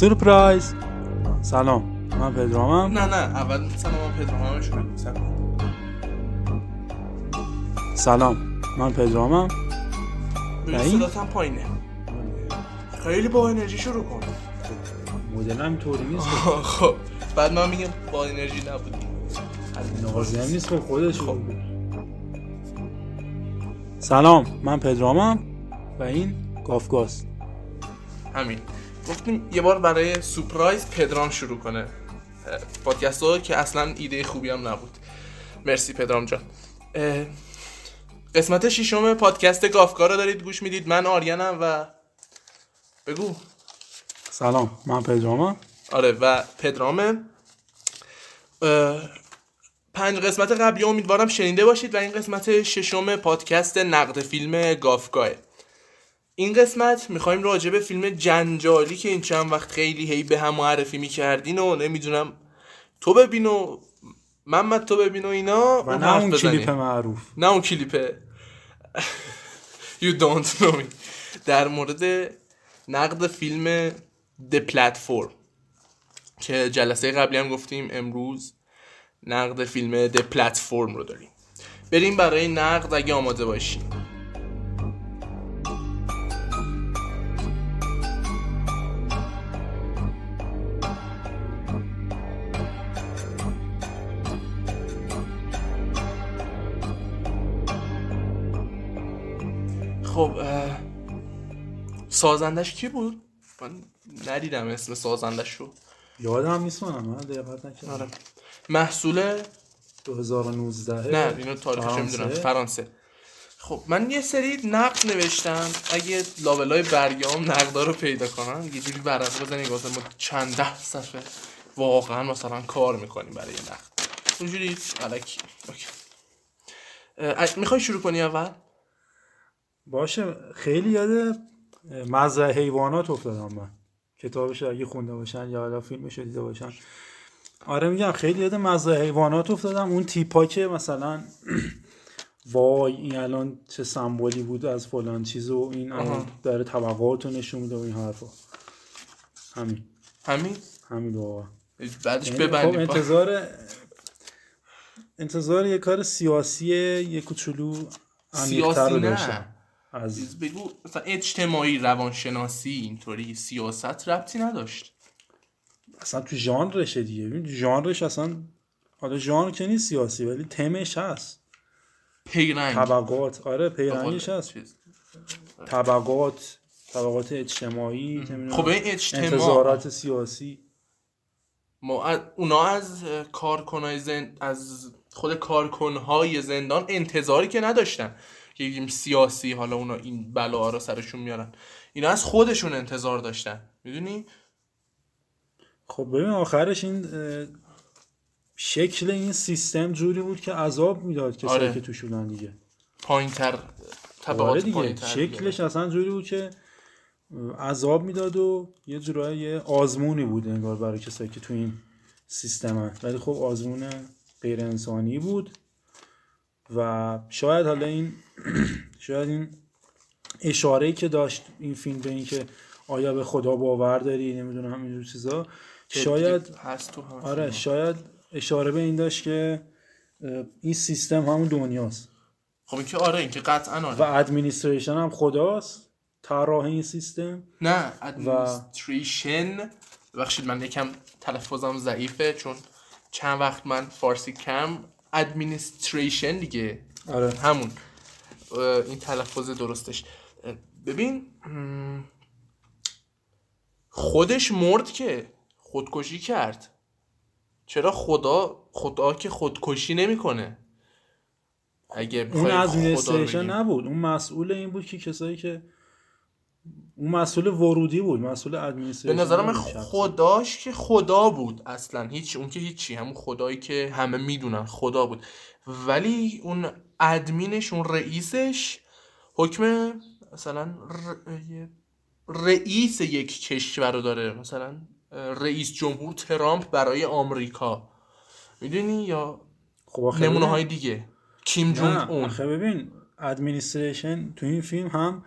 سورپرایز. سلام من پدرامم. نه نه اول سلام من پدرامم. سلام. سلام من پدرامم. ببین این؟ صدات هم پایینه. خیلی با انرژی شروع کن. مدلم طوری نیست. خب. بعد من میگم با انرژی نبودی. نازی هم نیست خب خودش. بگو. سلام من پدرامم و این گافگاست همین. گفتیم یه بار برای سپرایز پدرام شروع کنه. پادکست ها که اصلا ایده خوبی هم نبود. مرسی پدرام جان. قسمت ششم پادکست گافکار رو دارید گوش می‌دید. من آریانم و بگو. سلام من پدرامم. آره و پدرامه پنج قسمت قبلی امیدوارم شنیده باشید و این قسمت ششم پادکست نقد فیلم گافگاه این قسمت می‌خوایم راجع به فیلم جنجالی که این چند وقت خیلی هی به هم معرفی می‌کردین و نمی‌دونم تو ببین و محمد تو ببین و اینا و اون نه اون. کلیپ معروف. نه اون کلیپ. You don't know me. در مورد نقد فیلم The Platform که جلسه قبلی هم گفتیم امروز نقد فیلم The Platform رو داریم. بریم برای نقد اگه آماده باشیم خب سازندش کی بود؟ من ندیدم اسم سازندش رو. یادم نیست منم من دقت نکردم. آره. محصول؟ 2019 نه اینو تاریخش. می‌دونم فرانسه. خب من یه سری نقد نوشتم. اگه لابلای برگام نقدا رو پیدا کنم یه جوری ورق بزنید واسه ما چند ده صفحه واقعا مثلا کار می‌کنیم برای نقد. اونجوری الکی اوکی. می‌خوای شروع کنی اول؟ باشه خیلی یاد مزرعه حیوانات افتادم من. کتابش اگه خونده باشن یا حالا فیلمش دیده باشن. آره میگم خیلی یاد مزرعه حیوانات افتادم. اون تیپا که مثلا وای این الان چه سمبولی بود از فلان چیز و این الان. داره رو نشون میده و این حرفا. همین. همین؟ همین بعدش یعنی خب ببندیم انتظار انتظار یه کار سیاسی یه کوچولو سیاسی نه. از بگو مثلا اجتماعی روانشناسی اینطوری سیاست ربطی نداشت. اصلا تو ژانرشه دیگه. ببین ژانرش اصلا حالا ژانر که نیست سیاسی ولی تمش هست. پیرنگ. طبقات. آره پیرنگش هست. چیز. طبقات طبقات اجتماعی خب این اجتماع. انتظارات سیاسی. ما از اونا از کارکنای زن... از خود کارکنهای زندان انتظاری که نداشتن. که بگیم سیاسی حالا اونا این بلا رو سرشون میارن. اینا از خودشون انتظار داشتن. می‌دونی؟ خب ببین آخرش این شکل این سیستم جوری بود که عذاب می‌داد کسایی آره. که توش بودن دیگه. پایینتر آره طبقات دیگه. پایینتر شکلش اصلا جوری بود که عذاب می‌داد و یه جورایی یه آزمونی بود انگار برای کسایی که تو این سیستم هست ولی خب آزمون غیر انسانی بود. و شاید حالا این شاید این اشاره که داشت این فیلم به این که آیا به خدا باور داری نمی‌دونم همینجور چیزا شاید هست تو آره شاید اشاره به این داشت که این سیستم همون دنیاست. خب این که آره این که قطعا و آره ادمینیستریشن هم خداست طراح این سیستم. نه ادمنستریشن بخشید من یکم تلفظم ضعیفه چون چند وقت من فارسی کم ادمنستریشن دیگه. آره. همون. این تلفظ درستش. ببین خودش مرد که خودکشی کرد. چرا خدا خدا که خودکشی نمی‌کنه؟ اگه اون خدا بگیم. نبود. اون مسئول این بود که کسایی که اون مسئول ورودی بود مسئول به ادمینیستریشن نظر من نبود شخصی. خداش که خدا بود اصلا. هیچ اون که هیچی همون خدایی که همه می‌دونن خدا بود. ولی اون ادمینش اون رئیسش حکم مثلا ر- رئیس یک کشور رو داره مثلا رئیس جمهور ترامپ برای آمریکا. می‌دونی؟ یا خب نمونه های دیگه. کیم جونگ اون. آخه ببین administration تو این فیلم هم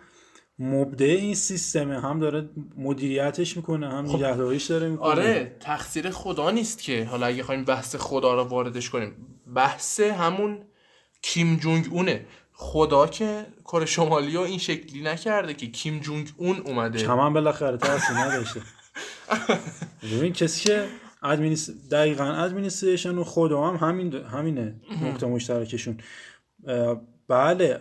مبدع این سیستمه. هم داره مدیریتش می‌کنه هم نگهداریش داره می‌کنه. آره تقصیر خدا نیست که. حالا اگه خواهیم بحث خدا رو واردش کنیم بحث همون کیم جونگ اونه. خدا که کره شمالی رو این شکلی نکرده که کیم جونگ اون اومده. چمن بالاخره تاثیر نداشته. ببین کسی که adminis... دقیقا administration و خدا هم همین همینه. نقطه مشترکشون. بله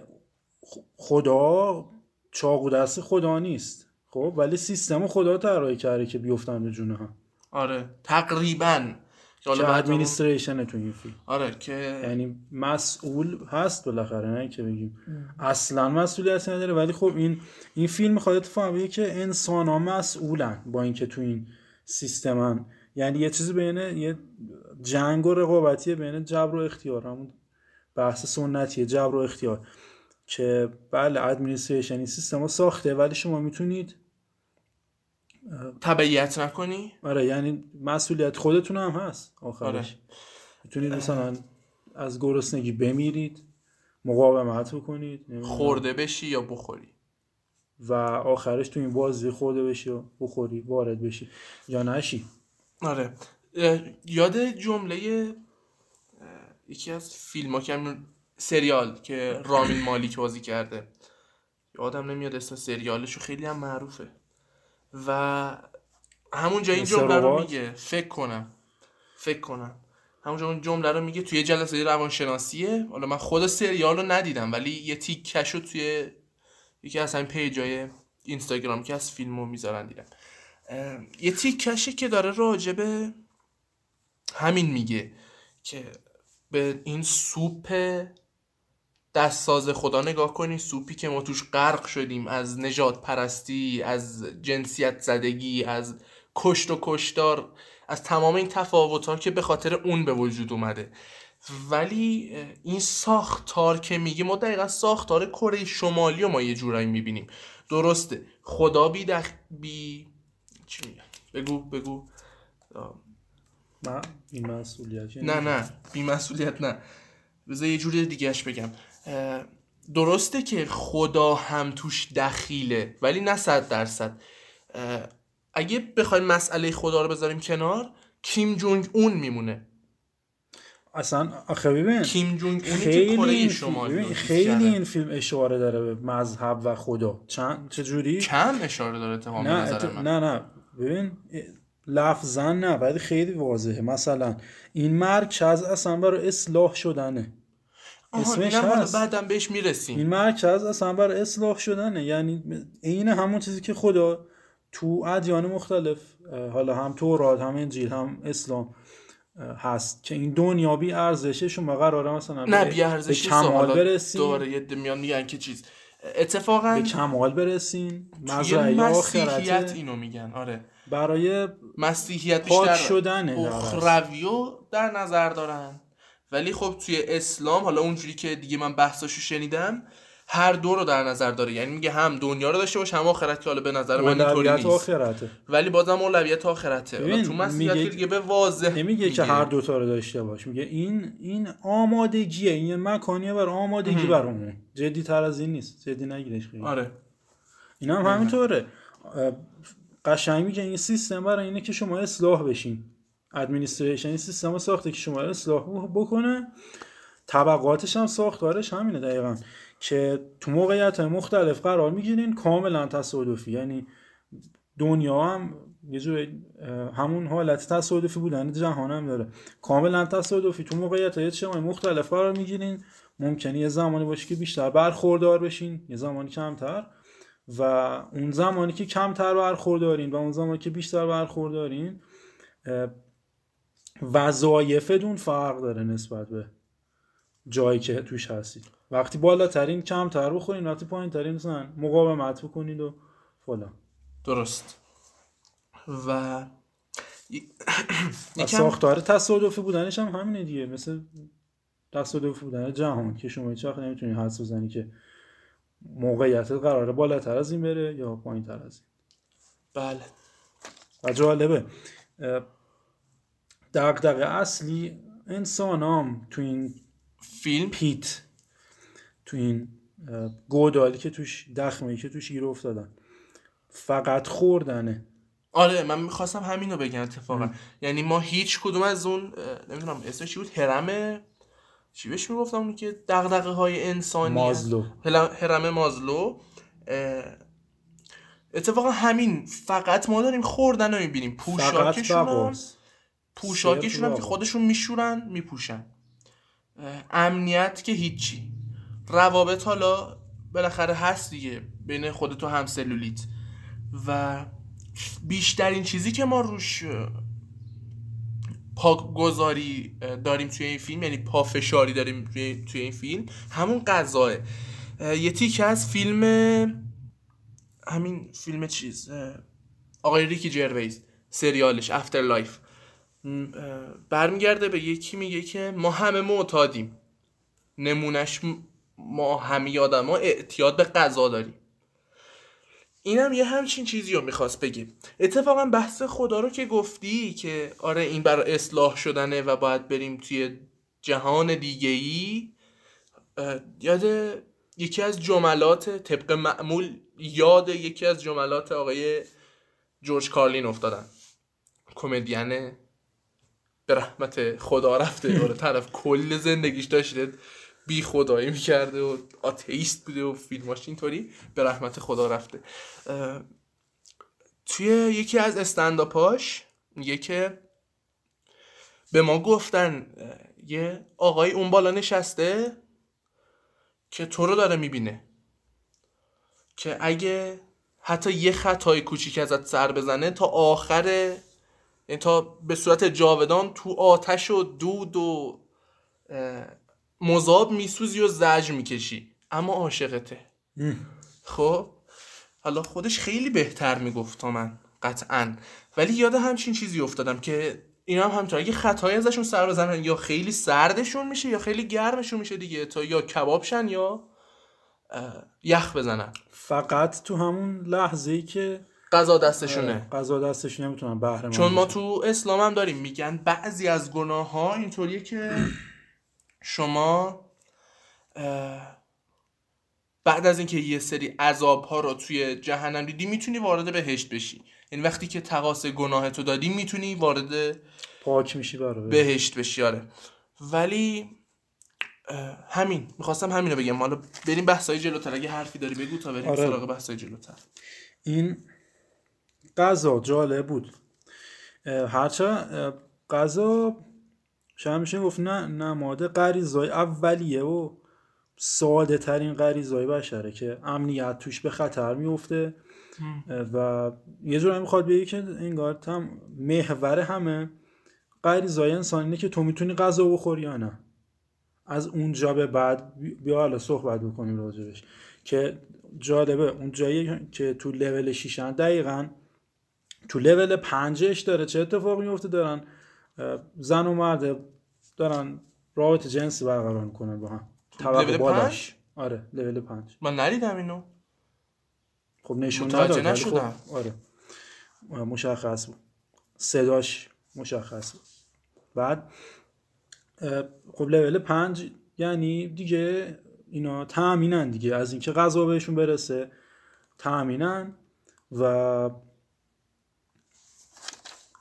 خدا چاقو دست خدا نیست. خب ولی سیستم خدا طراحی کرده که بیفتن به جون هم. آره تقریبا. که حالا که بعد ادمینیستریشن تو این فیلم. آره که یعنی مسئول هست بالاخره نه که بگیم. اصلا مسئولیت نداره ولی خب این این فیلم می‌خواد اتفاق که انسان ها مسئولن با اینکه تو این سیستمن. یعنی یه چیزی بین یه جنگ و رقابتی بین جبر و اختیار. همون بحث سنتیه جبر و اختیار. که بله ادمینیستریشن این سیستم ها ساخته ولی شما می‌تونید تبعیت نکنی؟ آره یعنی مسئولیت خودتون هم هست آخرش. آره. می‌تونید مثلا از گرسنگی بمیرید مقاومت بکنید. خورده بشی یا بخوری؟ و آخرش تو این بازی خورده بشی و بخوری وارد بشی یا نشی. آره. یاد جمله یکی از فیلم ها که سریال که رامین مالیک بازی کرده. یادم نمیاد اسم سریالش و خیلی هم معروفه. و همونجا این مثل جمله رو؟ میگه. فکر کنم. فکر کنم. همونجا اون جمله رو میگه. توی جلسه روانشناسیه. حالا من خود سریال رو ندیدم ولی یه تیکش رو توی یکی از همین پیجای اینستاگرام که از فیلم رو می‌ذارن دیدم. یه تیکشه که داره راجبه همین میگه که به این سوپ دستساز خدا نگاه کنی سوپی که ما توش غرق شدیم از نجات پرستی از جنسیت زدگی از کشت و کشتار از تمام این تفاوت ها که به خاطر اون به وجود اومده. ولی این ساختار که میگه ما دقیقا ساختار کره شمالی رو ما یه جورایی می‌بینیم. درسته خدا بی دخ... بی چی میگن؟ بگو بگو. من این مسئولیت نه نه بی مسئولیت نه. بذار یه جوری دیگهش بگم. درسته که خدا هم توش دخیله ولی نه صد درصد. اگه بخوایم مسئله خدا رو بذاریم کنار کیم جونگ اون میمونه. اصلا آخه ببین کیم جونگ اونی که خیلی کره این شمالی ببین چیز خیلی. این فیلم اشاره داره به مذهب و خدا. چند چجوری؟ کم اشاره داره به نه نظر ات- من؟ نه نه. ببین لفظا نه ولی خیلی واضحه. مثلا این مرکز اصلا برای اصلاح شدنه. اسمش هست. بعدم بهش می‌رسیم. این مرکز اصلا برای اصلاح شدنه. یعنی عین همون چیزی که خدا تو ادیان مختلف حالا هم تورات هم انجیل هم اسلام هست که این دنیا بی ارزشه شما قراره مثلا نه بی ارزش به کمال برسین دوباره یه میان میگن که چیز. اتفاقا به کمال برسین توی مزرعه مسیحیت آخرت اینو میگن. آره. برای مسیحیت بیشتر اصل. اخرویو در نظر دارن. ولی خب توی اسلام حالا اونجوری که دیگه من بحثاشو شنیدم هر دو رو در نظر داره. یعنی میگه هم دنیا رو داشته باش هم آخرت که حالا به نظر من اینطوری نیست. آخرته. ولی بازم اولویت آخرته. تو مسیحیت میگه- که دیگه به واضح نمیگه که هر دوتا رو داشته باش. میگه این این آمادگیه. این یه مکانیه بر آمادگی برامون. جدی تر از این نیست. جدی نگیرش خیلی. آره. این هم همینطوره. قشنگ میگه این سیستم برای اینه که شما اصلاح بشین. ادمنستریشن سیستم ساخته که شما رو اصلاح بکنه. طبقاتش هم ساختارش همینه دقیقا. که تو موقعیت مختلف قرار می‌گیرین کاملا تصادفی. یعنی دنیا هم یه جور همون حالت تصادفی بودن جهان هم داره. کاملا تصادفی. تو موقعیت های اجتماعی مختلف قرار می‌گیرین. ممکنه یه زمانی باشه که بیشتر برخوردار بشین یه زمانی کمتر. و اون زمانی که کمتر برخوردارین و اون زمانی که بیشتر برخوردارین وظایفتون فرق داره نسبت به جایی که توش هستید. وقتی بالاترین کمتر بخورین وقتی پایین ترین مثلا مقاومت بکنید و فلان. درست. و ساختار تصادفی بودنش هم همینه دیگه. مثل تصادفی بودن جهان که شما هیچ وقت نمی‌تونی حدس بزنی که موقعیت قراره بالاتر از این بره یا پایین تر از این. بله. و جالبه دغدغه اصلی انسانام تو این فیلم؟ پیت تو این گودالی که توش دخمه که توش گیر افتادن. فقط خوردنه. آره من می‌خواستم همینو بگم اتفاقا. یعنی ما هیچ کدوم از اون نمی‌دونم اسمش چی بود؟ هرم چی بهش می‌گفتم؟ اون که دغدغه های انسانی مازلو. هرم مازلو. اتفاقا همین فقط ما داریم خوردن رو می‌بینیم. پوشاکشون پوشاکشون هم که. خودشون میشورن میپوشن. امنیت که هیچی. روابط حالا بالاخره هست دیگه بین خودت و همسلولیت. و بیشترین چیزی که ما روش پاگذاری داریم توی این فیلم یعنی پافشاری داریم توی, توی این فیلم همون غذاه اه، یه تیکه از فیلم همین فیلم چیز آقای ریکی جرویز سریالش After Life برمیگرده به یکی میگه که ما همه معتادیم. نمونش ما همه آدم ها اعتیاد به غذا داریم. اینم یه همچین چیزی رو می‌خواست بگه. اتفاقا بحث خدا رو که گفتی که آره این برای اصلاح شدنه و باید بریم توی جهان دیگه ای یاد یکی از جملات طبق معمول یاد یکی از جملات آقای جورج کارلین افتادن. کمدین به رحمت خدا رفته آره طرف کل زندگیش داشته بی خدایی می‌کرده و آتئیست بوده و فیلماش اینطوری به رحمت خدا رفته. توی یکی از استنداپاش میگه که به ما گفتن یه آقای اون بالا نشسته که تو رو داره می‌بینه که اگه حتی یه خطای کوچیک ازت سر بزنه تا آخر یعنی تا به صورت جاودان تو آتش و دود و مذاب میسوزی و زجر می‌کشی. اما عاشقته. خب؟ حالا خودش خیلی بهتر می‌گفت تا من قطعا. ولی یاد همچین چیزی افتادم که اینا هم همینطور اگه خطایی ازشون سر بزنن یا خیلی سردشون میشه یا خیلی گرمشون میشه دیگه تا یا کباب شن یا یخ بزنن. فقط تو همون لحظه ای که غذا دستشونه. غذا دستشون نمی‌تونن بهره چون ما. تو اسلام هم داریم میگن بعضی از گناه ها اینطوریه که شما بعد از اینکه یه سری عذاب ها رو توی جهنم دیدی می‌تونی وارد بهشت بشی. یعنی وقتی که تقاس گناه تو دادی می‌تونی وارد پاک میشی برای بهشت. بشی آره. ولی همین. می‌خواستم همین رو بگم. حالا بریم بحثای جلوتر. اگه حرفی داری بگو تا بریم آره. سراغ بحثای جلوتر. این غذا جالب بود. هرچه غذا شاید میشه گفت نه نماد غریزای اولیه و ساده ترین غریزای بشره که امنیت توش به خطر میفته. و یه جورایی می‌خواد بگه که انگار هم محور همه غریزای انسان اینه که تو می‌تونی غذا بخوری یا نه. از اونجا به بعد بی- بیا حالا صحبت بکنیم راجبش. که جالبه اون جایی که تو لول 6 دقیقا تو لول پنجش داره چه اتفاقی میفته دارن زن و مرد دارن رابطه جنسی برقرار می‌کنن با هم. لول بالاش آره لول پنج. من ندیدم اینو. خب نشون نداد نشدم. خب آره. مشخص بود. صداش مشخص بود. بعد خب لول پنج یعنی دیگه اینا تأمینن دیگه. از اینکه غذا بهشون برسه تأمینن و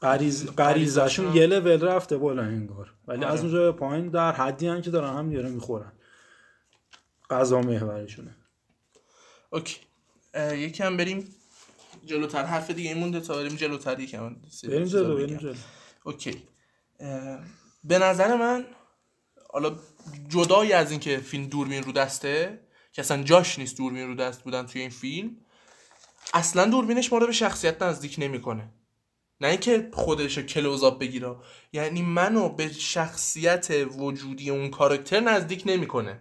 غریز غریزشون یه لول رفته بالا انگار. ولی آره. از اونجا به پایین در حدی هن که دارن هم دیگه می‌خورن. غذا محورشونه. اوکی. یکم بریم جلوتر. حرف دیگه این مونده تا بریم جلوتر یکم بریم جلو. بریم جلو. اوکی. به نظر من حالا جدای از اینکه فیلم دوربین رو دسته که اصلا جاش نیست دوربین رو دست بودن توی این فیلم اصلا دوربینش ما رو به شخصیت نزدیک نمی‌کنه. نه اینکه خودش رو کلوزآپ بگیره. یعنی منو به شخصیت وجودی اون کاراکتر نزدیک نمی‌کنه.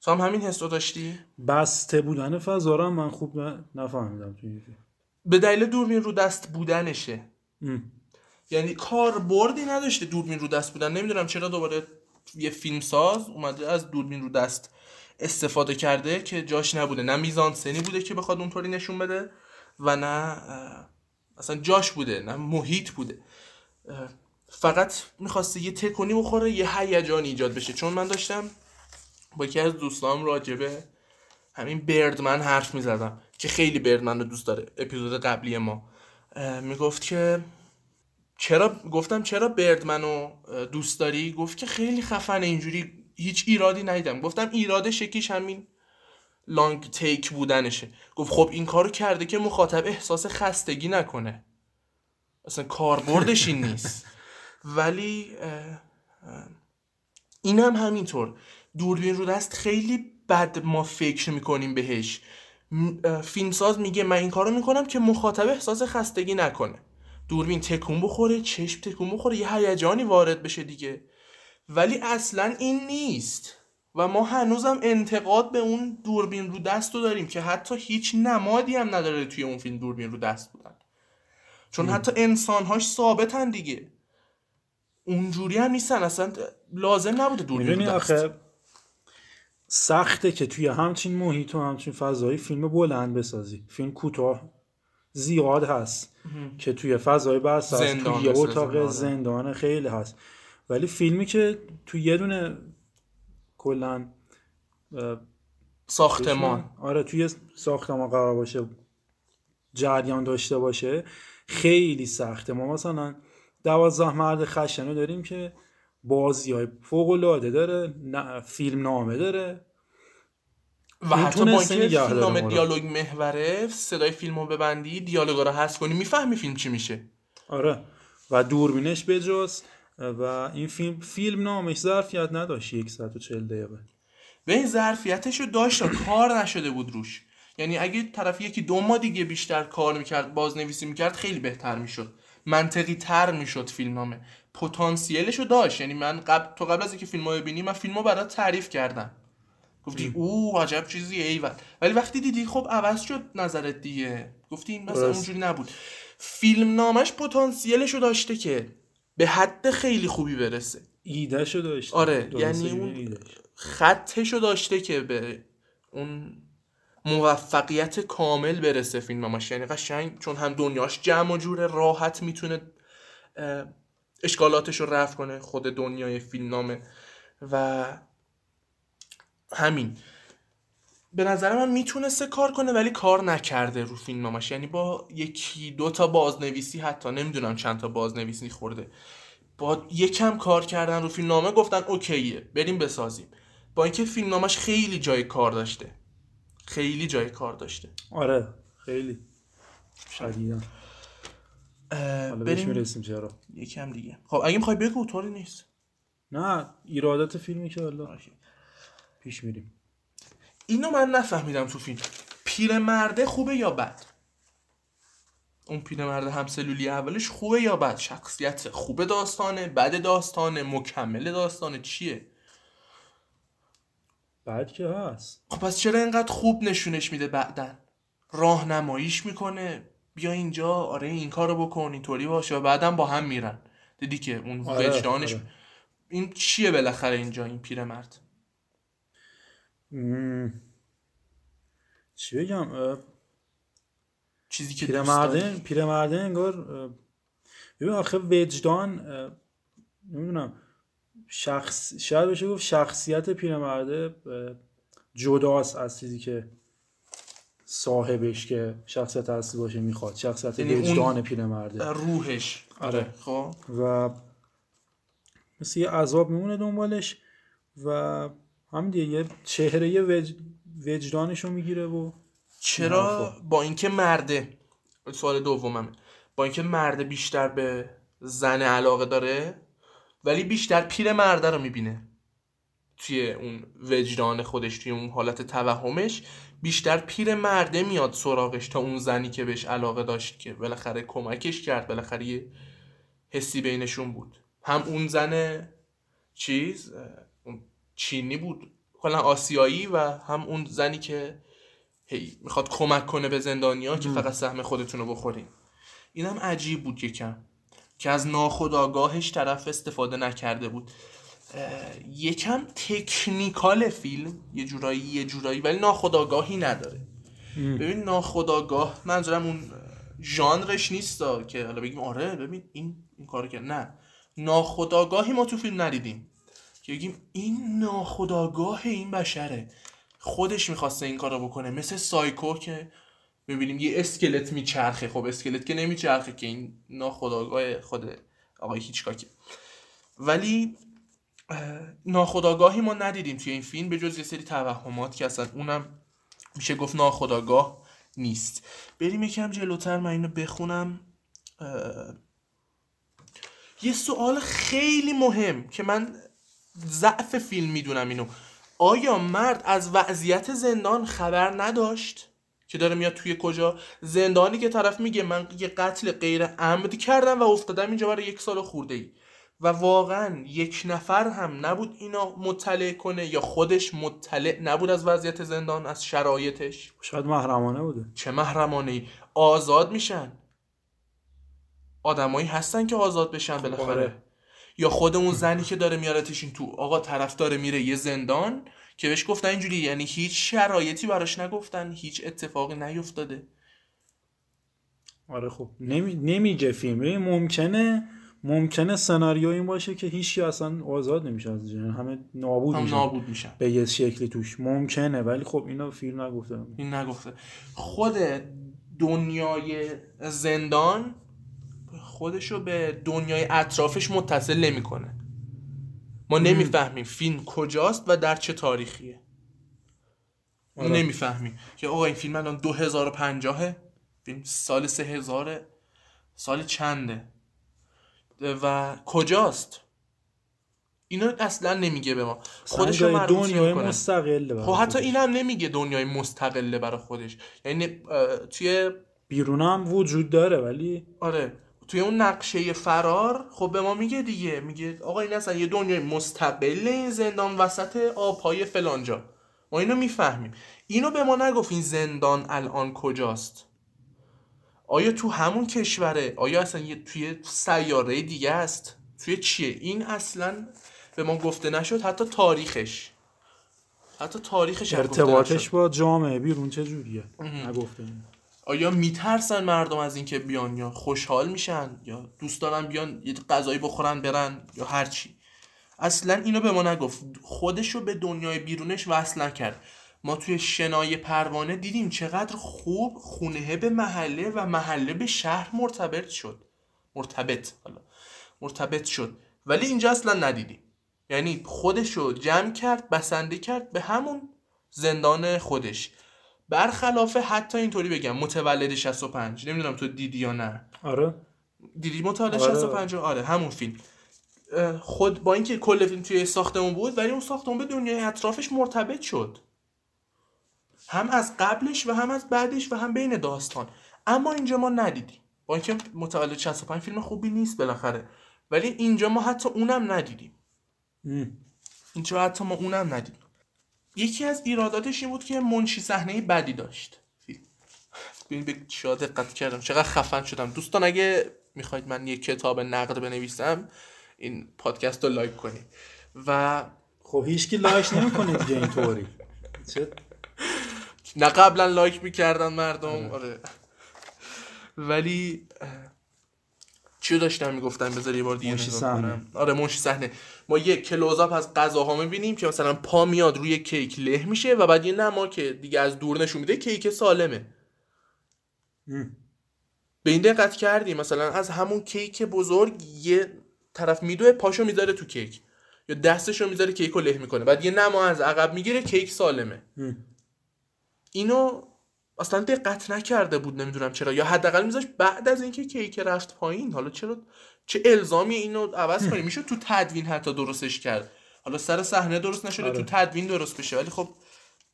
تو هم همین حس رو داشتی؟ بسته بودن فضا رو من خوب نفهمیدم توی به دلیل دوربین رو دست بودنشه. ام. یعنی کاربردی نداشته دوربین رو دست بودن. نمی‌دونم چرا دوباره یه فیلم ساز اومده از دوربین رو دست استفاده کرده که جاش نبوده. نه میزان سنی بوده که بخواد اونطوری نشون بده. و نه اصلا جاش بوده نه محیط بوده. فقط می‌خواسته یه تکونی بخوره یه هیجان ایجاد بشه. چون من داشتم با یکی از دوستام راجبه همین بردمن حرف می‌زدم که خیلی بردمن رو دوست داره اپیزود قبلی ما. می‌گفت که چرا گفتم چرا بردمن رو دوست داری؟ گفت که خیلی خفنه اینجوری هیچ ایرادی ندیدم. گفتم ایرادش یکیش همین لانگ تیک بودنشه. گفت خب این کارو کرده که مخاطب احساس خستگی نکنه. اصلا کاربردش این نیست. ولی این هم همینطور. دوربین رو دست خیلی بد ما فکر می‌کنیم بهش. فیلمساز میگه من این کارو می‌کنم که مخاطب احساس خستگی نکنه. دوربین تکون بخوره چشم تکون بخوره یه هیجانی وارد بشه دیگه. ولی اصلا این نیست. و ما هنوزم انتقاد به اون دوربین رو دست رو داریم که حتی هیچ نمادی هم نداره توی اون فیلم دوربین رو دست بودن چون حتی انسانهاش ثابتن دیگه. اونجوری هم نیستن. اصلا لازم نبوده دوربین رو دست. آخه سخته که توی همچین محیط و همچین فضایی فیلم بلند بسازی. فیلم کوتاه زیاد هست که توی فضای بسته هست توی یه اتاق زندان. زندان خیلی هست. ولی فیلمی که توی یه دونه کلا ساختمان. آره توی ساختمان قرار باشه جریان داشته باشه. خیلی سخته. ما مثلا دوازده مرد خشن رو داریم که بازی های فوق العاده داره نه فیلم نامه داره. و حتی با اینکه فیلم داره نام ما رو. دیالوگ محوره صدای فیلم رو ببندی دیالوگا رو حذف کنی می‌فهمی فیلم چی میشه. آره. و دوربینش بجز و این فیلم فیلم نامش ظرفیت نداشت یک ساعت و چل دقیقه. به این ظرفیتش رو داشت کار نشده بود روش. یعنی اگه طرف یکی دو ماه دیگه بیشتر کار می‌کرد بازنویسی می‌کرد خیلی بهتر می‌شد. منطقی تر می‌شد فیلم نامه پتانسیلش رو داشت. یعنی من قبل تو قبل از اینکه فیلم رو ببینی من فیلم رو برات تعریف کردم. گفتی او عجب چیزی ایول. ولی وقتی دیدی خب عوض شد نظرت دیگه. گفتی این مثلا. اونجوری نبود. فیلم نامش پتانسیلش رو داشته که به حد خیلی خوبی برسه. ایدهشو داشت آره یعنی اون. خطشو داشته که به اون موفقیت کامل برسه فیلمش یعنی قشنگ چون هم دنیاش جمع و جوره راحت می‌تونه اشکالاتش رو رفع کنه خود دنیای فیلمنامه و همین. به نظر من می‌تونسته کار کنه ولی کار نکرده رو فیلمنامش یعنی با یکی دو تا بازنویسی حتی نمی‌دونم چند تا بازنویسی خورده. با یکم کار کردن رو فیلمنامه گفتن اوکیه بریم بسازیم. با اینکه فیلمنامش خیلی جای کار داشته. خیلی جای کار داشته. آره خیلی. بهش بریم. می‌رسیم چرا؟ یکم دیگه. خب اگه می‌خوای بگو طوری نیست. نه ایرادات فیلمی که حالا. پیش میریم. اینو من نفهمیدم تو فیلم. پیرمرده خوبه یا بد؟ اون پیرمرد همسلولی اولش خوبه یا بد؟ شخصیت خوبه داستانه بد داستانه مکمل داستانه چیه؟ بعد که هست. خب پس چرا اینقدر خوب نشونش میده بعدن راهنماییش می‌کنه. بیا اینجا آره این کارو بکن اینطوری باشه و بعدم با هم میرن. دیدی که اون آره، وجدانش آره. این چیه بالاخره اینجا این پیرمرد؟ م، چی بگم اه، چیزی که پیرمرده پیرمرده انگار اه، ببین آخه وجدان اه، نمی‌دونم شخص شاید بشه گفت شخصیت پیرمرده اه، جداست از چیزی که صاحبش که شخصیت اصلی باشه می‌خواد شخصیت یعنی وجدان پیرمرده. روحش. آره. خب. و مثل یه عذاب میمونه دنبالش و همین دیگه یه چهره وج... وجدانشو می‌گیره و چرا؟ با اینکه مرده. سوال دوممه. با اینکه مرده بیشتر به زن علاقه داره ولی بیشتر پیر مرده رو می‌بینه. توی اون وجدان خودش توی اون حالت توهمش بیشتر پیر مرده میاد سراغش تا اون زنی که بهش علاقه داشت که بالاخره کمکش کرد. بالاخره یه حسی بینشون بود. هم اون زن چیز چینی بود. کلا آسیایی و هم اون زنی که هی می‌خواد کمک کنه به زندانیا که فقط سهم خودتون رو بخورین. اینم عجیب بود یکم که از ناخداگاهش طرف استفاده نکرده بود. یکم تکنیکال فیلم یه جورایی یه جورایی ولی ناخداگاهی نداره. ببین ناخداگاه منظورم اون ژانرش نیست که حالا بگیم آره ببین این این کارو کرد. نه. ناخداگاهی ما تو فیلم ندیدیم. بگیم این ناخداگاه این بشره. خودش می‌خواسته این کارو بکنه. مثل سایکو که می‌بینیم یه اسکلت میچرخه. خب اسکلت که نمیچرخه که این ناخداگاه خود آقای هیچکاکه. ولی اه، ناخداگاهی ما ندیدیم توی این فیلم به جز یه سری توهمات که اصلا اونم میشه گفت ناخداگاه نیست. بریم یکم جلوتر من اینو بخونم. یه سوال خیلی مهم که من ضعف فیلم می‌دونم اینو. آیا مرد از وضعیت زندان خبر نداشت که داره میاد توی کجا؟ زندانی که طرف میگه من یه قتل غیر عمد کردم و افتادم اینجا برای یک سال خورده ای و واقعا یک نفر هم نبود اینا مطلع کنه یا خودش مطلع نبود از وضعیت زندان از شرایطش؟ شاید محرمانه بوده. چه محرمانه ای آزاد میشن. آدمایی هستن که آزاد بشن بالاخره. آره. یا خود اون زنی که داره میارتش این تو آقا طرف داره میره یه زندان که بهش گفتن اینجوری یعنی هیچ شرایطی براش نگفتن هیچ اتفاقی نیفتاده. آره خب نمی... نمیگه فیلم ممکنه ممکنه سناریو این باشه که هیچی اصلا آزاد نمیشه از جنان همه نابود هم میشن. نابود میشن. به یه شکلی توش. ممکنه ولی خب اینا فیلم نگفته. این نگفته. خود دنیای زندان خودشو به دنیای اطرافش متصل نمی‌کنه. ما نمی‌فهمیم فیلم کجاست و در چه تاریخیه. آره. نمی‌فهمیم که آقا این فیلم الان 2050 فیلم سال 3000 سال چنده. و کجاست؟ اینو اصلا نمیگه به ما. مربوط دنیای. مستقله برای خب حتی خودش. اینم نمیگه دنیای مستقله برای خودش. یعنی توی بیرون هم وجود داره ولی آره. توی اون نقشه فرار خب به ما میگه دیگه میگه آقا این اصلا یه دنیای مستقل این زندان وسط آبهای فلانجا. ما اینو می‌فهمیم. اینو به ما نگفت این زندان الان کجاست. آیا تو همون کشوره؟ آیا اصلا یه توی سیاره دیگه است؟ توی چیه؟ این اصلا به ما گفته نشد حتی تاریخش. حتی تاریخش ارتباطش. با جامعه بیرون چه جوریه؟ نگفته. آیا میترسن مردم از اینکه بیان یا خوشحال میشن یا دوست دارن بیان یه غذایی بخورن برن یا هر چی؟ اصلا اینو به ما نگفت. خودشو به دنیای بیرونش وصل نکرد. ما توی شنای پروانه دیدیم چقدر خوب خونه به محله و محله به شهر مرتبط شد. مرتبط حالا. مرتبط شد. ولی اینجا اصلا ندیدیم. یعنی خودشو جمع کرد بسنده کرد به همون زندان خودش. برخلاف حتی اینطوری بگم متولد 65 نمی‌دونم تو دیدی یا نه. آره. دیدی؟ متولد آره. 65 آره همون فیلم. خود با اینکه کل فیلم توی ساختمون بود ولی اون ساختمون به دنیای اطرافش مرتبط شد. هم از قبلش و هم از بعدش و هم بین داستان. اما اینجا ما ندیدیم. با اینکه متولد 65 فیلم خوبی نیست بالاخره. ولی اینجا ما حتی اونم ندیدیم. اینجا حتی ما اونم ندیدیم. یکی از ایراداتش این بود که منشی صحنه بدی داشت. ببین به چیا دقت کردم چقدر خفن شدم. دوستان اگه می‌خواید من یک کتاب نقد بنویسم این پادکست رو لایک کنید. و خب هیچکی لایک نمی‌کنه دیگه اینطوری. چه؟ نه قبلا لایک می‌کردن مردم. آره. ولی اه، چیو داشتم می‌گفتم؟ بذار یه بار دیگه نگاه. کنم. آره منشی صحنه. ما یه کلوزاپ از غذاها می‌بینیم که مثلا پا میاد روی کیک له میشه و بعد یه نما که دیگه از دور نشون میده کیک سالمه. ام. به این دقت کردی؟ مثلا از همون کیک بزرگ یه طرف میدوه پاشو می‌ذاره تو کیک. یا دستشو می‌ذاره کیک رو له می‌کنه. بعد یه نما از عقب می‌گیره کیک سالمه. ام. اینو اصلا دقت نکرده بود نمی‌دونم چرا. یا حداقل میذاش بعد از اینکه کیک رفت پایین. حالا چرا چه الزامی اینو عوض کنی. میشه تو تدوین حتی درستش کرد. حالا سر صحنه درست نشده آره. تو تدوین درست بشه. ولی خب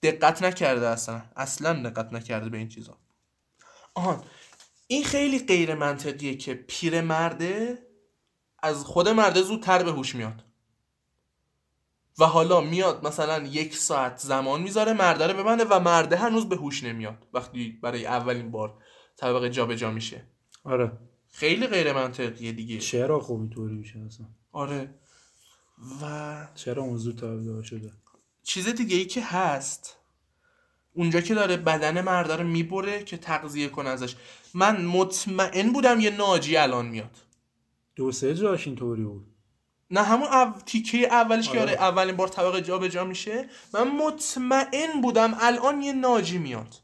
دقت نکرده اصلا. اصلا دقت نکرده به این چیزا. آهان این خیلی غیر منطقیه که پیر مرده از خود مرده زودتر به هوش میاد. و حالا میاد مثلا یک ساعت زمان می‌ذاره مرده رو ببنده و مرده هنوز به هوش نمیاد. وقتی برای اولین بار طبقه جابجا میشه. آره. خیلی غیر منطقیه دیگه. چرا خب اینطوری میشه اصلا؟ آره. و چرا اون زود شده؟ چیز دیگه ای که هست اونجا که داره بدن مرده رو می‌بره که تغذیه کنه ازش. من مطمئن بودم یه ناجی الان میاد. دو سه جاش اینطوری بود. نه همون او... تیکه اولش که آره. آره اولین بار طبقه جابجا میشه. من مطمئن بودم الان یه ناجی میاد.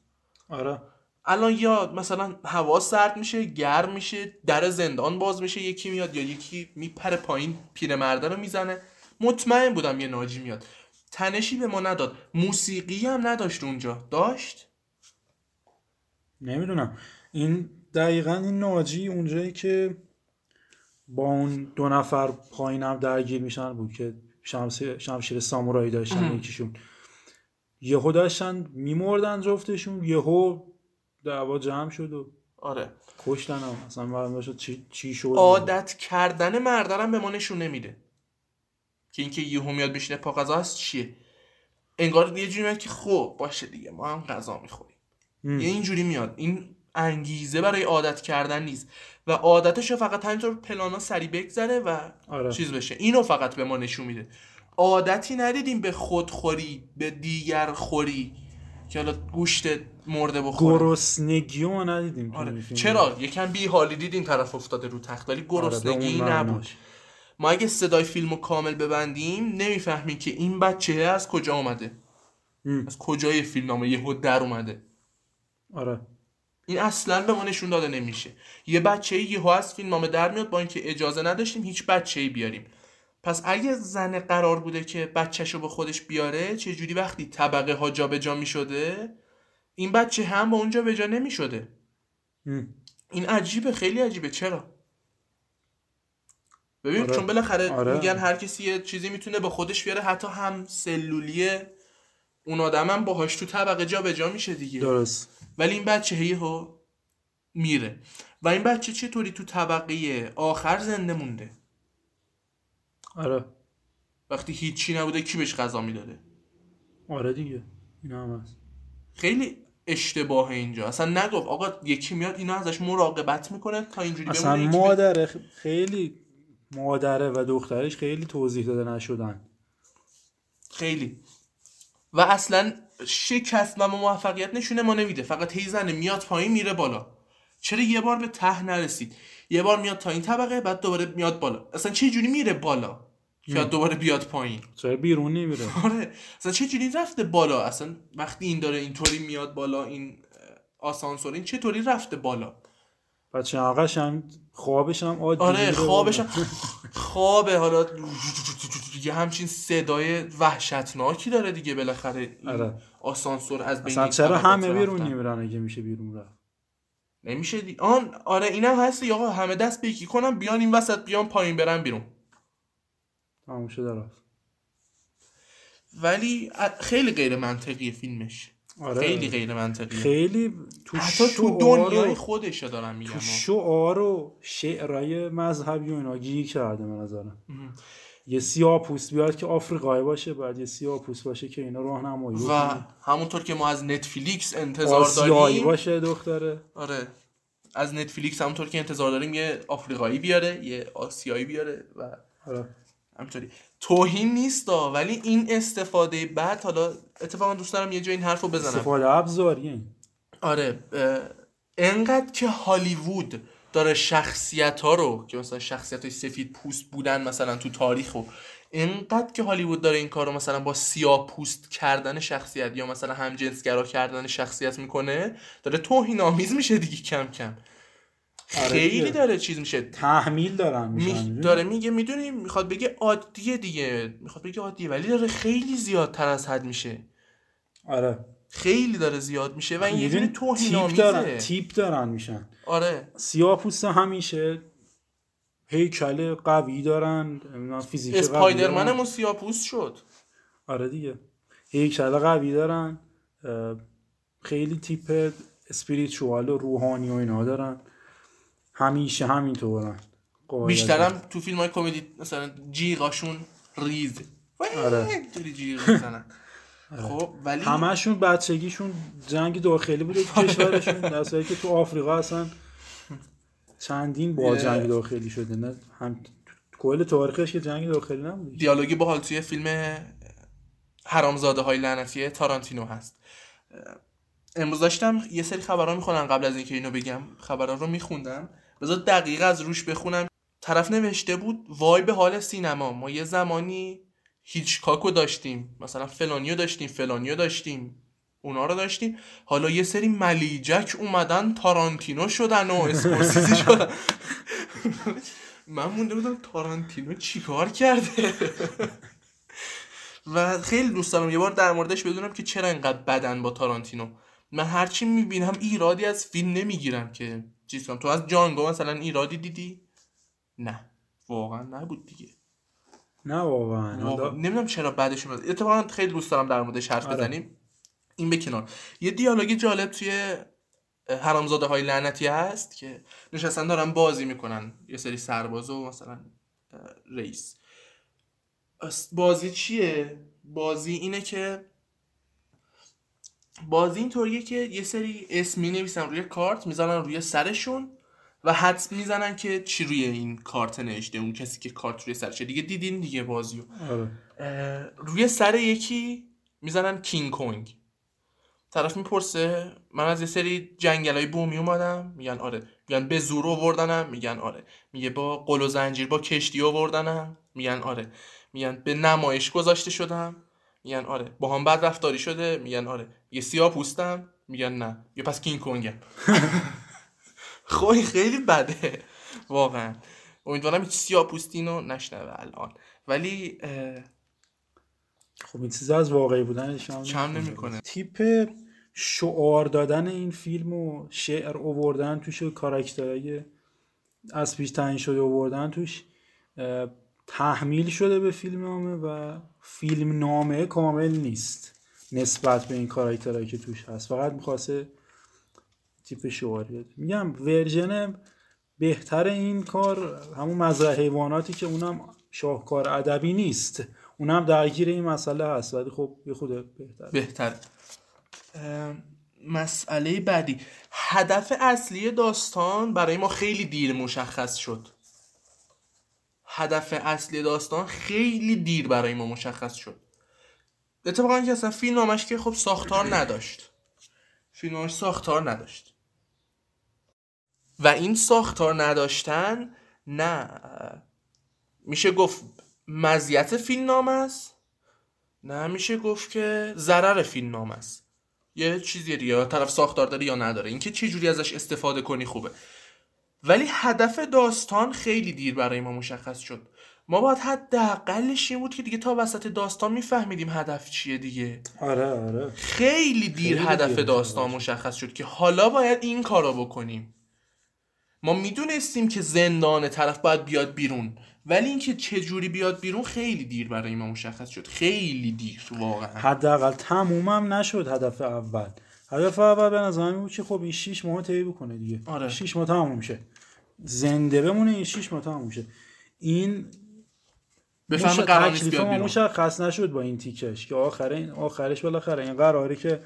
آره. الان یا مثلا هوا سرد میشه گرم میشه در زندان باز میشه یکی میاد یا یکی میپره پایین پیرمرده رو می‌زنه. مطمئن بودم یه ناجی میاد. تنشی به ما نداد. موسیقی هم نداشت اونجا. داشت؟ نمی‌دونم. این دقیقا این ناجی اونجایی که با اون دو نفر پایینم درگیر میشن بود که شمشیر, شمشیر سامورایی داشتن یکیشون. یهو داشتن میمردن جفتشون یهو دعوا جمع شد و آره. کشتن هم. اصلا معلوم نشد چی, چی شد؟ عادت کردن مردارم به ما نشون نمیده. که اینکه یهو میاد بشینه پا غذا هست چیه؟ انگار یه جوری میاد که خب باشه دیگه ما هم غذا می‌خوریم. یه اینجوری میاد. این انگیزه برای عادت کردن نیست. و عادتش فقط همینطور پلانا سری بگذره و آره. چیز بشه. اینو فقط به ما نشون میده. عادتی ندیدیم به خودخوری به دیگر خوری. که حالا گوشت مرده بخوره. گرسنگی رو ندیدیم آره. چرا؟ یکم بی حالی دید این طرف افتاده رو تخت ولی آره، گرسنگی اون نبود. ما اگه صدای فیلم رو کامل ببندیم نمی‌فهمیم که این بچه از کجا اومده. ام. از کجای فیلم نامه یهو در اومده. آره. این اصلا به ما نشون داده نمیشه. یه بچه یهو از فیلم نامه در میاد با اینکه اجازه نداشتیم هیچ بچه ای بیاریم. پس اگه زن قرار بوده که بچهشو به خودش بیاره چه جوری وقتی طبقه ها جابجا می‌شده؟ این بچه هم با اونجا به جا نمی‌شده. ام. این عجیبه خیلی عجیبه. چرا؟ ببین آره. چون بالاخره آره. میگن هر کسی یه چیزی می‌تونه به خودش بیاره حتی هم سلولی اون آدم هم باهاش تو طبقه جا به جا میشه دیگه. درست. ولی این بچه هیهو میره. و این بچه چطوری تو طبقه آخر زنده مونده؟ آره. وقتی هیچی نبوده کی بهش غذا می‌داده؟ آره دیگه. این هم هست. خیلی اشتباه اینجا. اصلا نگفت آقا یکی میاد اینا ازش مراقبت می‌کنه تا اینجوری اصلا بمونه مادره خ- خیلی مادره و دخترش خیلی توضیح داده نشدن. خیلی. و اصلا شکست و موفقیت نشونه ما نمیده. فقط هی زنه میاد پایین میره بالا. چرا یه بار به ته نرسید؟ یه بار میاد تا این طبقه بعد دوباره میاد بالا. اصلا چه جوری میره بالا؟ که دوباره بیاد پایین. چرا بیرون نمیره آره. اصلا چه جوری رفته بالا؟ اصلا وقتی این داره اینطوری میاد بالا این آسانسور این چطوری رفته بالا؟ بچه آقاش هم خوابش هم عادی آره خوابش. هم- خوابه. حالا یه همچین صدای وحشتناکی داره دیگه بالاخره آره. آسانسور از بین اصلا چرا همه بیرون. نمیرن اگه میشه بیرون رفت؟ نمیشه دی آن آره اینم هست. آقا همه دست به یکی کنم بیان این وسط بیان پایین برن بیرون. تموم شده رفت ولی خیلی غیر منطقی فیلمش. آره. خیلی غیر منطقیه خیلی تو حتی تو دنیای خودش دارم میگم. تو. شعار و شعرهای مذهبی و اینا گیر کرده به نظرم. یه سیاه پوست بیاد که آفریقایی باشه بعد یه سیاه پوست باشه که اینا راهنمایی و. همونطور که ما از نتفلیکس انتظار آسیایی داریم باشه دختره. آره. از نتفلیکس همونطور که انتظار داریم یه آفریقایی بیاره یه آسیایی بیاره و آره. همینطوری توهین نیست ولی این استفاده بعد حالا اتفاقا دوست دارم یه جای این حرفو بزنم. استفاده ابزاریه آره انقدر که هالیوود داره شخصیت ها رو که مثلا شخصیت های سفید پوست بودن مثلا تو تاریخ و انقدر که هالیوود داره این کار رو مثلا با سیاه پوست کردن شخصیت یا مثلا همجنسگرا کردن شخصیت می‌کنه داره توهین آمیز میشه دیگه کم کم. خیلی دیگه. داره چیز میشه. تحمیل دارن می... داره میگه می‌دونی می‌خواد بگه عادیه دیگه. می‌خواد بگه عادیه ولی داره خیلی زیادتر از حد میشه. آره. خیلی داره زیاد میشه و این یه جوری توهین تیپ دارن تیپ دارن میشن. آره. سیاه پوست همیشه هیکل قوی دارن. فیزیک اسپایدرمنمون. سیاپوست شد. آره دیگه. هیکل قوی دارن. خیلی تیپ اسپریچوال و روحانی و اینا دارن. همیشه همینطورن. بیشترم تو فیلم های کمدی مثلا جیغاشون ریز. آره. جیغ می‌زنن. خب ولی همشون بچگیشون جنگ داخلی بوده تو کشورشون. در که تو آفریقا هستن چندین با جنگ داخلی شده. نه هم کل تاریخش که جنگ داخلی نبوده. دیالوگی باحال توی فیلم حرامزاده های لعنتی تارانتینو هست. امروز داشتم یه سری خبرها می‌خونم قبل از اینکه اینو بگم. خبرها رو میخوندم. بذار دقیق از روش بخونم. طرف نوشته بود وای به حال سینما. ما یه زمانی هیچکاکو داشتیم. مثلا فلانیو داشتیم فلانیو داشتیم. اونا رو داشتیم. حالا یه سری ملیجک اومدن تارانتینو شدن و اسکورسیزی شدن. من مونده بودم تارانتینو چیکار کرده؟ و خیلی دوست دارم یه بار در موردش بدونم که چرا انقدر بدن با تارانتینو. من هرچی می‌بینم ایرادی از فیلم نمی‌گیرم که چیز کنم. تو از جانگو مثلا ایرادی دیدی؟ نه. واقعا نبود دیگه. نه واقعا. واقعا. نمی‌دونم چرا بعدش اومد. اتفاقا خیلی دوست دارم در موردش حرف آره. بزنیم. این به کنار. یه دیالوگ جالب توی حرامزاده های لعنتی هست که نشستن دارن بازی می‌کنن. یه سری سرباز و مثلا رئیس. بازی چیه؟ بازی اینه که بازی اینطوریه که یه سری اسم می نویسن روی کارت می‌زنن روی سرشون و حدس می‌زنن که چی روی این کارت نوشته اون کسی که کارت روی سرشه. دیگه دیدین دیگه بازیو. آره. روی سر یکی می‌زنن کینگ کنگ. طرف می‌پرسه من از یه سری جنگل های بومی اومدم. میگن آره. میگن به زور آوردنم. میگن آره. میگه با قل و زنجیر با کشتی آوردنم. میگن آره. میگن به نمایش گذاشته شدم. میگن آره. با هم بد رفتاری شده میگن آره. یه سیاه پوستم میگن نه. یه پس کینگ کنگم خب این خیلی بده. واقعا. امیدوارم هیچ سیاه پوستینو نشنوه الان. ولی خب این چیز از واقعی بودنش کم نمی‌کنه. تیپ شعار دادن این فیلم و شعر اووردن توش و کاراکترهای از پیش تعیین شده اووردن توش تحمیل شده به فیلم نامه و فیلم نامه کامل نیست. نسبت به این کاراکترهایی که توش هست. فقط می‌خواسته تیپ شعاری میگم ورژن بهتر این کار همون مزرعه حیواناتی که اونم شاهکار ادبی نیست. اونم درگیر این مسئله هست. ولی خب یه خود بهتر بهتر مسئله بعدی. هدف اصلی داستان برای ما خیلی دیر مشخص شد. هدف اصلی داستان خیلی دیر برای ما مشخص شد. اتفاقا که اصلا فیلم نامش که خب ساختار نداشت. فیلم نامش ساختار نداشت. و این ساختار نداشتن نه میشه گفت مزیت فیلم نام است نه میشه گفت که ضرر فیلم نام است. یه چیزی دیگه طرف ساختار داره یا نداره. اینکه چه جوری ازش استفاده کنی خوبه. ولی هدف داستان خیلی دیر برای ما مشخص شد. ما باید حداقلش این بود که دیگه تا وسط داستان میفهمیدیم هدف چیه دیگه. آره آره. خیلی دیر خیلی هدف دیر. داستان مشخص شد که حالا باید این کارو بکنیم. ما می‌دونستیم که زندان طرف باید بیاد بیرون ولی اینکه چه جوری بیاد بیرون خیلی دیر برای ما مشخص شد. خیلی دیر واقعا. حداقل تمومم نشد هدف اول. هدف اول به نظر من بود که خب این 6 ماه طی بکنه دیگه. آره. 6 ماه تموم شه زنده بمونه این 6 ماه تموم شه این بفهم قرار نیست بیاد بیرون. مشخص نشد با این تیکش که آخر این آخرش بالاخره این قراره که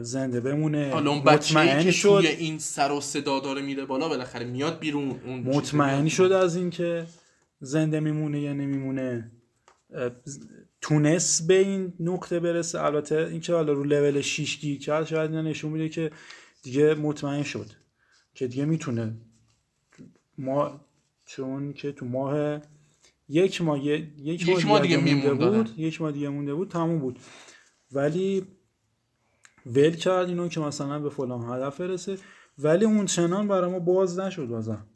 زنده بمونه. حالا اون مطمئن که شد. توی این سر و صدا داره میره بالا بالاخره میاد بیرون اون مطمئن شد از اینکه زنده میمونه یا نمیمونه. تونست به این نقطه برسه. البته اینکه حالا رو لول 6 گیر کرد شاید نشون میده که دیگه مطمئن شد که دیگه می‌تونه. ما چون که تو ماه یک ماه یک, یک ماه دیگه مونده بود یک ماه دیگه مونده بود تموم بود. ولی ول کرد اینو که مثلا به فلان هدف برسه. ولی اون چنان برای ما باز نشد بازم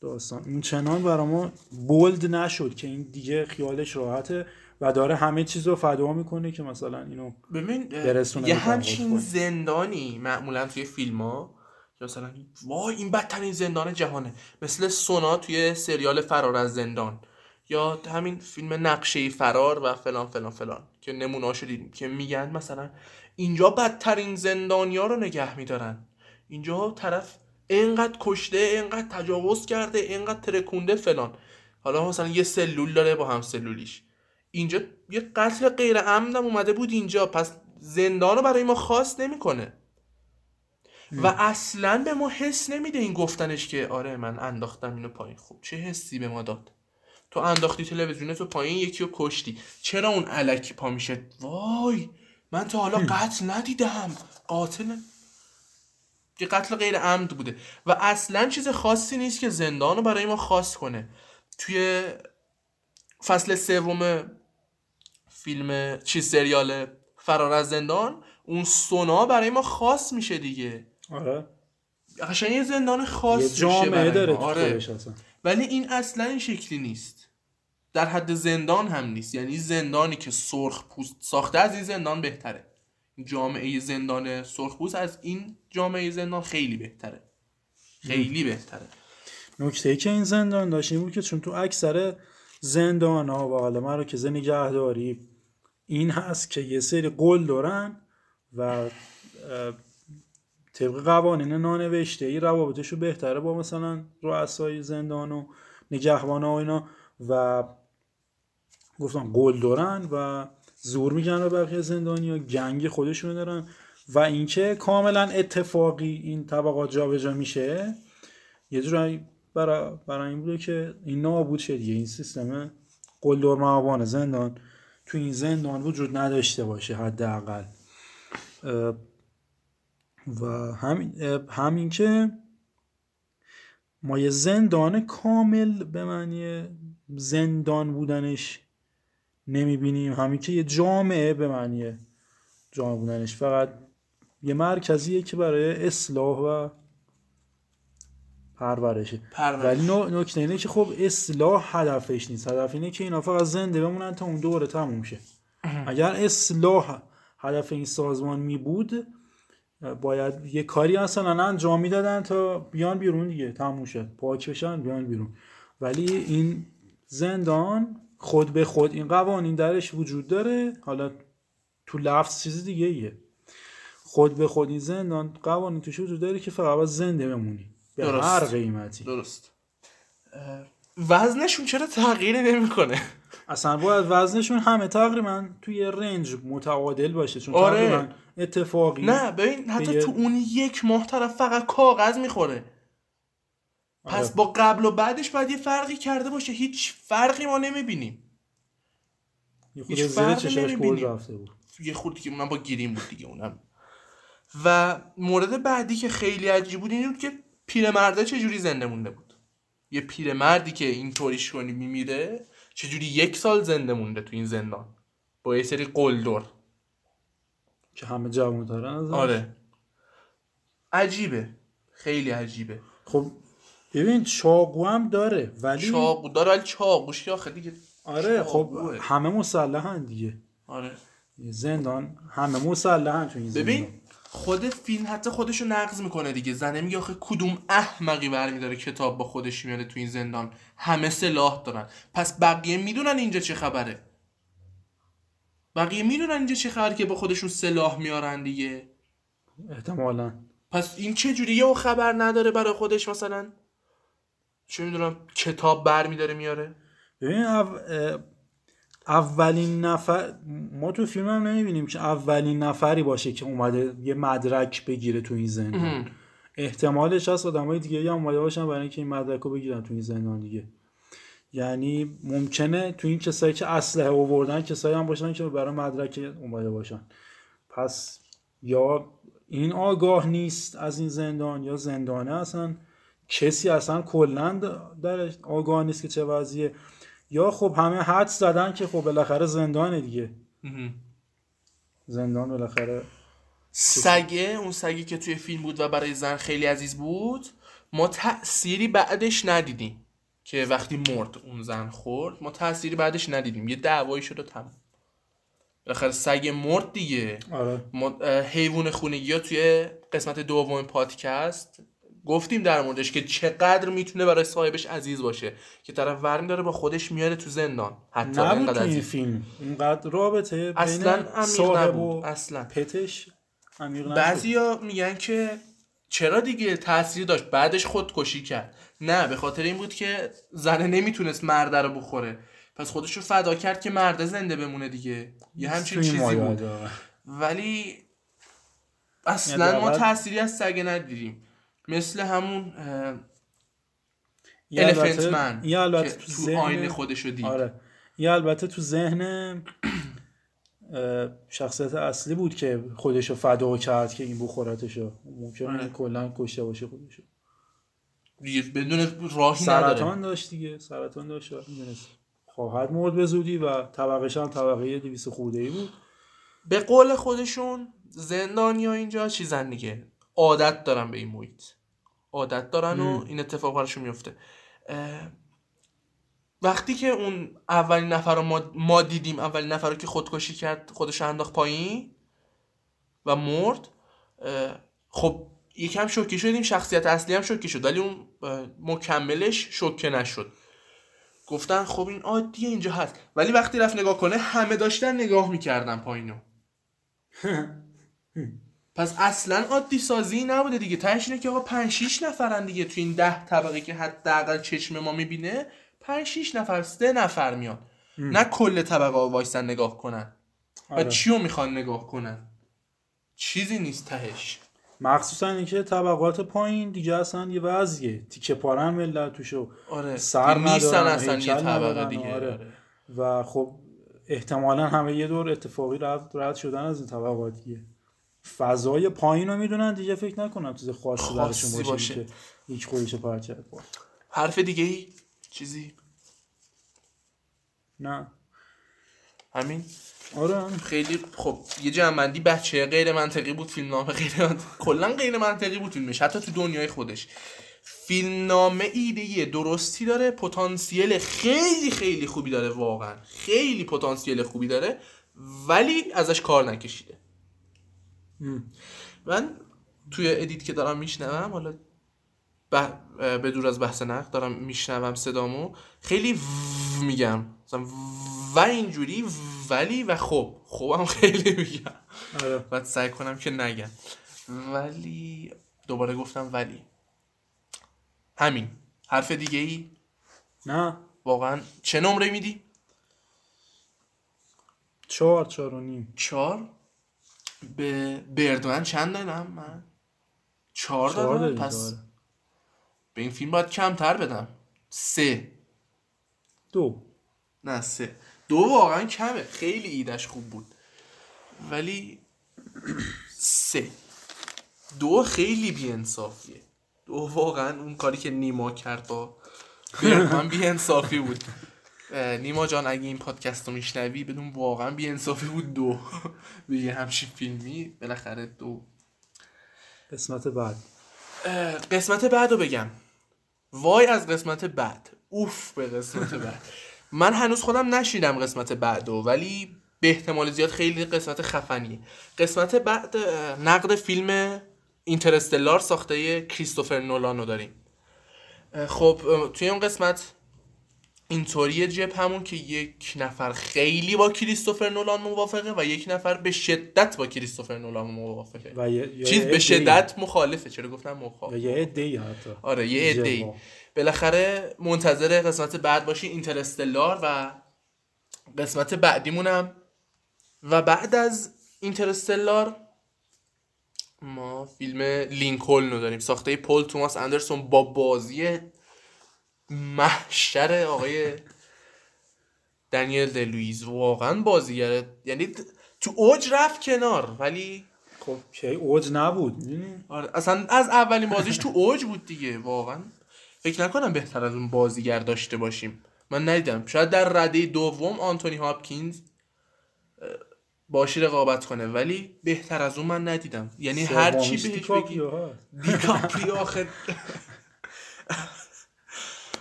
داستان. اون چنان برای ما بولد نشد که این دیگه خیالش راحته. و داره همه چیز رو فدا می‌کنه که مثلا اینو ببین یه همچین زندانی معمولا توی فیلم ها مثلا وای این بدترین زندان جهانه مثل سونا توی سریال فرار از زندان یا همین فیلم نقشه فرار و فلان فلان فلان که نموناشو دیدیم که میگن مثلا اینجا بدترین زندانیا رو نگه میدارن. اینجا طرف اینقدر کشته اینقدر تجاوز کرده اینقدر ترکونده فلان. حالا مثلا یه سلول داره با هم سلولیش اینجا یه قتل غیر عمدم اومده بود اینجا. پس زندان رو برای ما خاص نمی‌کنه. و اصلا به ما حس نمیده این گفتنش که آره من انداختم اینو پایین. خوب چه حسی به ما داد؟ تو انداختی تلویزیون تو پایین یکی رو کشتی. چرا اون علکی پا میشه؟ وای! من تا حالا قتل ندیدم. قاتل که قتل غیر عمد بوده. و اصلا چیز خاصی نیست که زندان رو برای ما خاص کنه. توی فصل سوم فیلم چی سریال فرار از زندان اون سونا برای ما خاص میشه دیگه. آره. قشنگ یه زندان خاص یه جامعه داره آره. ولی این اصلا این شکلی نیست. در حد زندان هم نیست. یعنی زندانی که سرخ پوست ساخته از این زندان بهتره. جامعه زندان سرخ پوست از این جامعه زندان خیلی بهتره. خیلی بهتره. نکته ای که این زندان داشت این بود که چون تو اکثر زندان ها و حالا مراکز نگهداری این هست که یه سری قول دارن و طبق قوانین نانوشته ای روابطشو بهتره با مثلا رؤسای زندان و نگهبان و اینا و گفتم قول دارن و زور میگن به بقیه زندانی و گنگ خودشون دارن و اینکه کاملا اتفاقی این طبقات جابجا میشه. یه جورایی برای, این بوده که این نابود شد این سیستم قلدر معابان زندان. تو این زندان وجود نداشته باشه حداقل. و همین همین که ما یه زندان کامل به معنی زندان بودنش نمی‌بینیم. همین که یه جامعه به معنی جامعه بودنش. فقط یه مرکزیه که برای اصلاح و پرورشه. ولی نکته اینه که خب اصلاح هدفش نیست. هدف اینه که اینا فقط زنده بمونن تا اون دوره تموم شه. اگر اصلاح هدف این سازمان می بود باید یه کاری اصلا انجام می‌دادن تا بیان بیرون دیگه تموم شد پاک بشن بیان بیرون. ولی این زندان خود به خود این قوانین درش وجود داره. حالا تو لفظ چیز دیگه ایه خود به خود این زندان قوانین توش وجود داره که فقط زنده بمونی. به درست. هر قیمتی. درست. وزنشون چرا تغییر نمی‌کنه؟ اصلا باید وزنشون همه تقریبا توی رنج متعادل باشه چون آره. تقریبا اتفاقی نه ببین حتی تو اون یک ماه طرف فقط کاغذ می‌خوره. آره. پس با قبل و بعدش باید یه فرقی کرده باشه. هیچ فرقی ما نمی‌بینیم. هیچ فرقی نمی‌بینیم. یه خود دیگه اونم با گیریم بود دیگه اونم. و مورد بعدی که خیلی عجیب بود این بود که پیرمرده چجوری زنده مونده بود؟ یه پیرمردی که این طوریش کنی میمیره چجوری یک سال زنده مونده تو این زندان؟ با یه سری قلدر. که همه جوان دارن آره. عجیبه. خیلی عجیبه. خب ببین چاقو هم داره ولی چاقو داره ولی چاقوش که آخه دیگه آره خب همه مسلحن دیگه. آره. زندان همه مسلحن تو این ببین خود فیلم حتی خودشو نقض می‌کنه دیگه. زنه میگه آخه کدوم احمقی برمیداره کتاب با خودش میاره تو این زندان؟ همه سلاح دارن. پس بقیه می‌دونن اینجا چه خبره؟ بقیه می‌دونن اینجا چه خبره که با خودشون سلاح میارن دیگه؟ احتمالا. پس این چه جوریه و خبر نداره برای خودش مثلا؟ چه می‌دونم کتاب بر میداره میاره؟ ببین اولین نفر ما تو فیلم هم نمی‌بینیم که اولین نفری باشه که اومده یه مدرک بگیره تو این زندان. احتمالش هست آدم های دیگه هم اومده باشن برای اینکه این مدرک رو بگیرن تو این زندان دیگه. یعنی ممکنه تو این کسایی که اسلحه آوردن کسایی هم باشن که برای مدرک اومده باشن. پس یا این آگاه نیست از این زندان یا زندانه اصلا کسی اصلا کلا در آگاه نیست که چه وضعیه. یا خب همه حد زدن که خب بالاخره زندانه دیگه. زندان بالاخره سگه اون سگی که توی فیلم بود و برای زن خیلی عزیز بود ما تأثیری بعدش ندیدیم که وقتی مرد اون زن خورد ما تأثیری بعدش ندیدیم. یه دعوایی شد و تمام بالاخره سگ مرد دیگه. آره. ما حیوان خونگی ها توی قسمت دوم پادکست گفتیم در موردش که چقدر می‌تونه برای صاحبش عزیز باشه که طرف ورمی داره با خودش میاره تو زندان. حتی نبود اینقدر این فیلم. اینقدر رابطه اصلا عمیق نبود. و اصلا. پتش عمیق نبود. بعضیا میگن که چرا دیگه تاثیر داشت؟ بعدش خودکشی کرد. نه به خاطر این بود که زنه نمی‌تونست مرده رو بخوره. پس خودش رو فدا کرد که مرده زنده بمونه دیگه. یه همچین چیزی بود. ولی اصلا یعنی ما اول- تأثیری از سگه ندیدیم. مثل همون اه، یه Elephant البته- تو تو ذهن آینه خودش رو دید. آره. یه البته تو ذهن شخصیت اصلی بود که خودشو فدا کرد که این بخورتشو. ممکنه آره. کلا کشته باشه خودشو. دیگه بدون راهی نداره. سرطان داشت دیگه. سرطان داشت. خواهد مرد به زودی و طبقش هم طبقه 200 خورده ای بود. به قول خودشون زندانیا اینجا چیزن دیگه. عادت دارن به این محیط. عادت دارن و. این اتفاق براشون میفته. وقتی که اون اولین نفر رو ما, ما دیدیم اولین نفر رو که خودکشی کرد خودش رو انداخت پایین و مرد خب یکم شوکه شدیم شخصیت اصلی هم شوکه شد ولی اون مکملش شوکه نشد. گفتن خب این عادیه اینجا هست. ولی وقتی رفت نگاه کنه همه داشتن نگاه می‌کردن پایینو. پس اصلا عادی سازی نبوده دیگه. تهش اینه که آقا 5 6 نفرن دیگه تو این ده طبقه که حداقل چشم ما می‌بینه. 5 6 نفر سه نفر میان. نه کل طبقه ها وایسن نگاه کنن. و آره. چیو می‌خوان نگاه کنن؟ چیزی نیست تهش. مخصوصا اینکه طبقات پایین دیگه اصلا یه وضعیه. تیکه پارن ملت توشو آره. سر نیستن اصلا یه طبقه دیگه. آره. آره. و خب احتمالا همه یه دور اتفاقی رد, رد شدن از این طبقات دیگه. فضای پایین رو می‌دونن دیگه فکر نکنم چیز خاصی براشون باشه, باشه. که هیچ خودش پرچه حرف دیگه ای چیزی نه همین آره. خیلی خب یه جنبندی بچه غیر منطقی بود فیلم نامه غیر. کلا غیر منطقی بود فیلمش حتی تو دنیای خودش فیلم نامه ایده درستی داره پتانسیل خیلی خیلی خوبی داره واقعا خیلی پتانسیل خوبی داره ولی ازش کار نکشیده. من توی ادیت که دارم میشنوم حالا. به دور از بحث نقد دارم میشنوم صدامو خیلی و میگم. مثلا و اینجوری ولی و خب. خوبم خیلی میگم. آره. باید سعی کنم که نگم. ولی دوباره گفتم ولی. همین. حرف دیگه ای نه. واقعا چه نمره میدی؟ چهار چهار و نیم. چهار؟ به بردمن چند دادم من؟ چهار دادم. پس آره. به این فیلم باید کمتر بدم. سه. دو. نه سه. دو واقعا کمه. خیلی ایدش خوب بود. ولی سه. دو خیلی بیانصافیه. دو واقعا اون کاری که نیما کرد با من بیانصافی بود. نیما جان اگه این پادکست رو میشنوی بدون واقعا بیانصافی بود دو. به یه همچین فیلمی بالاخره دو. قسمت بعد. قسمت بعد رو بگم. وای از قسمت بعد. اوف به قسمت بعد. من هنوز خودم نشیدم قسمت بعد رو ولی به احتمال زیاد خیلی قسمت خفنیه. قسمت بعد نقد فیلم اینترستلار ساخته کریستوفر نولان رو داریم خب توی اون قسمت اینطوریه جب همون که یک نفر خیلی با کریستوفر نولان موافقه و یک نفر به شدت با کریستوفر نولان موافقه. و یه- یه چیز به شدت مخالفه چرا گفتم مخالف یه عده‌ای حتی. آره یه جوا. بالاخره منتظر قسمت بعد باشی اینترستلار و قسمت بعدیمونم و بعد از اینترستلار ما فیلم لینکلن رو داریم. ساخته پول توماس اندرسون با بازی محشر آقای دنیل دلویز. واقعا بازیگره یعنی تو اوج رفت کنار ولی خب کی اوج نبود؟ آره اصلا از اولین بازیش تو اوج بود دیگه واقعا. فکر نکنم بهتر از اون بازیگر داشته باشیم. من ندیدم. شاید در رده دوم آنتونی هاپکینز باشی رقابت کنه ولی بهتر از اون من ندیدم. یعنی هر چی بهش بگی دیکاپریو هست.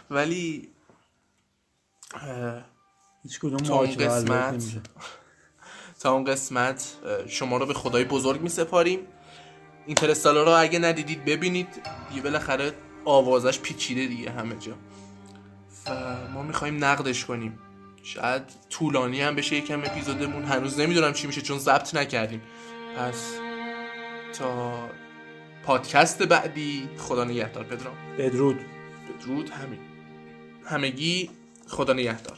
ولی هیچ کدوم تا اون قسمت تا اون قسمت شما رو به خدای بزرگ می سپاریم اینترستالار رو اگه ندیدید ببینید. دیگه بالاخره آوازش پیچیده دیگه همه جا. و ما می‌خوایم نقدش کنیم. شاید طولانی هم بشه یکم اپیزودمون. هنوز نمی‌دونم چی میشه چون ضبط نکردیم. پس تا پادکست بعدی خدا نگهدار پدرام بدرود. بدرود همین. همگی خدا نگهدار.